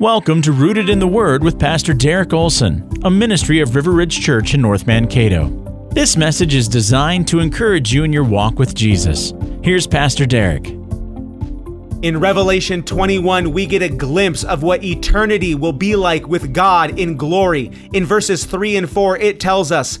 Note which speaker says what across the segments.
Speaker 1: Welcome to Rooted in the Word with Pastor Derek Olson, a ministry of River Ridge Church in North Mankato. This message is designed to encourage you in your walk with Jesus. Here's Pastor Derek.
Speaker 2: In Revelation 21, we get a glimpse of what eternity will be like with God in glory. In verses 3 and 4, it tells us,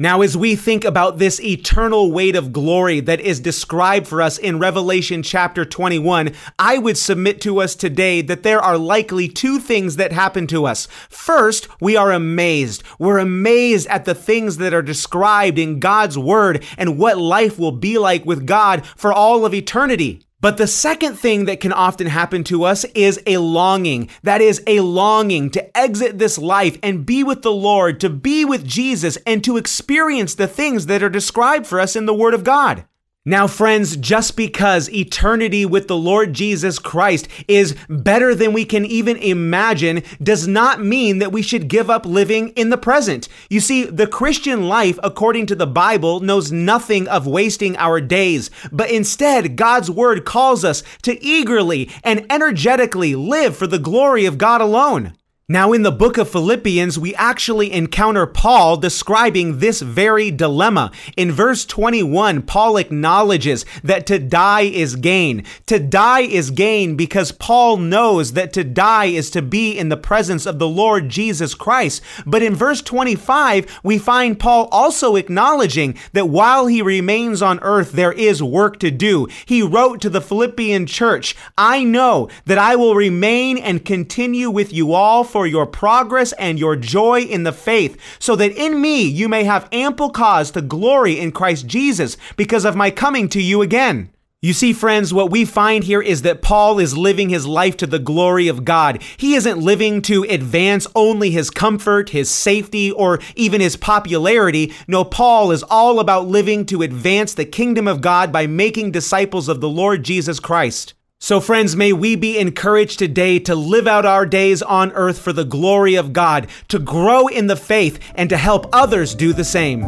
Speaker 2: Now, as we think about this eternal weight of glory that is described for us in Revelation chapter 21, I would submit to us today that there are likely two things that happen to us. First, we are amazed. We're amazed at the things that are described in God's word and what life will be like with God for all of eternity. But the second thing that can often happen to us is a longing. That is a longing to exit this life and be with the Lord, to be with Jesus, and to experience the things that are described for us in the Word of God. Now, friends, just because eternity with the Lord Jesus Christ is better than we can even imagine does not mean that we should give up living in the present. You see, the Christian life, according to the Bible, knows nothing of wasting our days, but instead, God's Word calls us to eagerly and energetically live for the glory of God alone. Now, in the book of Philippians, we actually encounter Paul describing this very dilemma. In verse 21, Paul acknowledges that to die is gain. To die is gain because Paul knows that to die is to be in the presence of the Lord Jesus Christ. But in verse 25, we find Paul also acknowledging that while he remains on earth, there is work to do. He wrote to the Philippian church, I know that I will remain and continue with you all for for your progress and your joy in the faith, so that in me you may have ample cause to glory in Christ Jesus because of my coming to you again. You see, friends, what we find here is that Paul is living his life to the glory of God. He isn't living to advance only his comfort, his safety, or even his popularity. No, Paul is all about living to advance the kingdom of God by making disciples of the Lord Jesus Christ. So, friends, may we be encouraged today to live out our days on earth for the glory of God, to grow in the faith, and to help others do the same.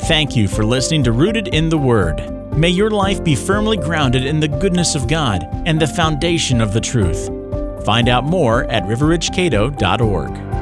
Speaker 1: Thank you for listening to Rooted in the Word. May your life be firmly grounded in the goodness of God and the foundation of the truth. Find out more at riverridgecato.org.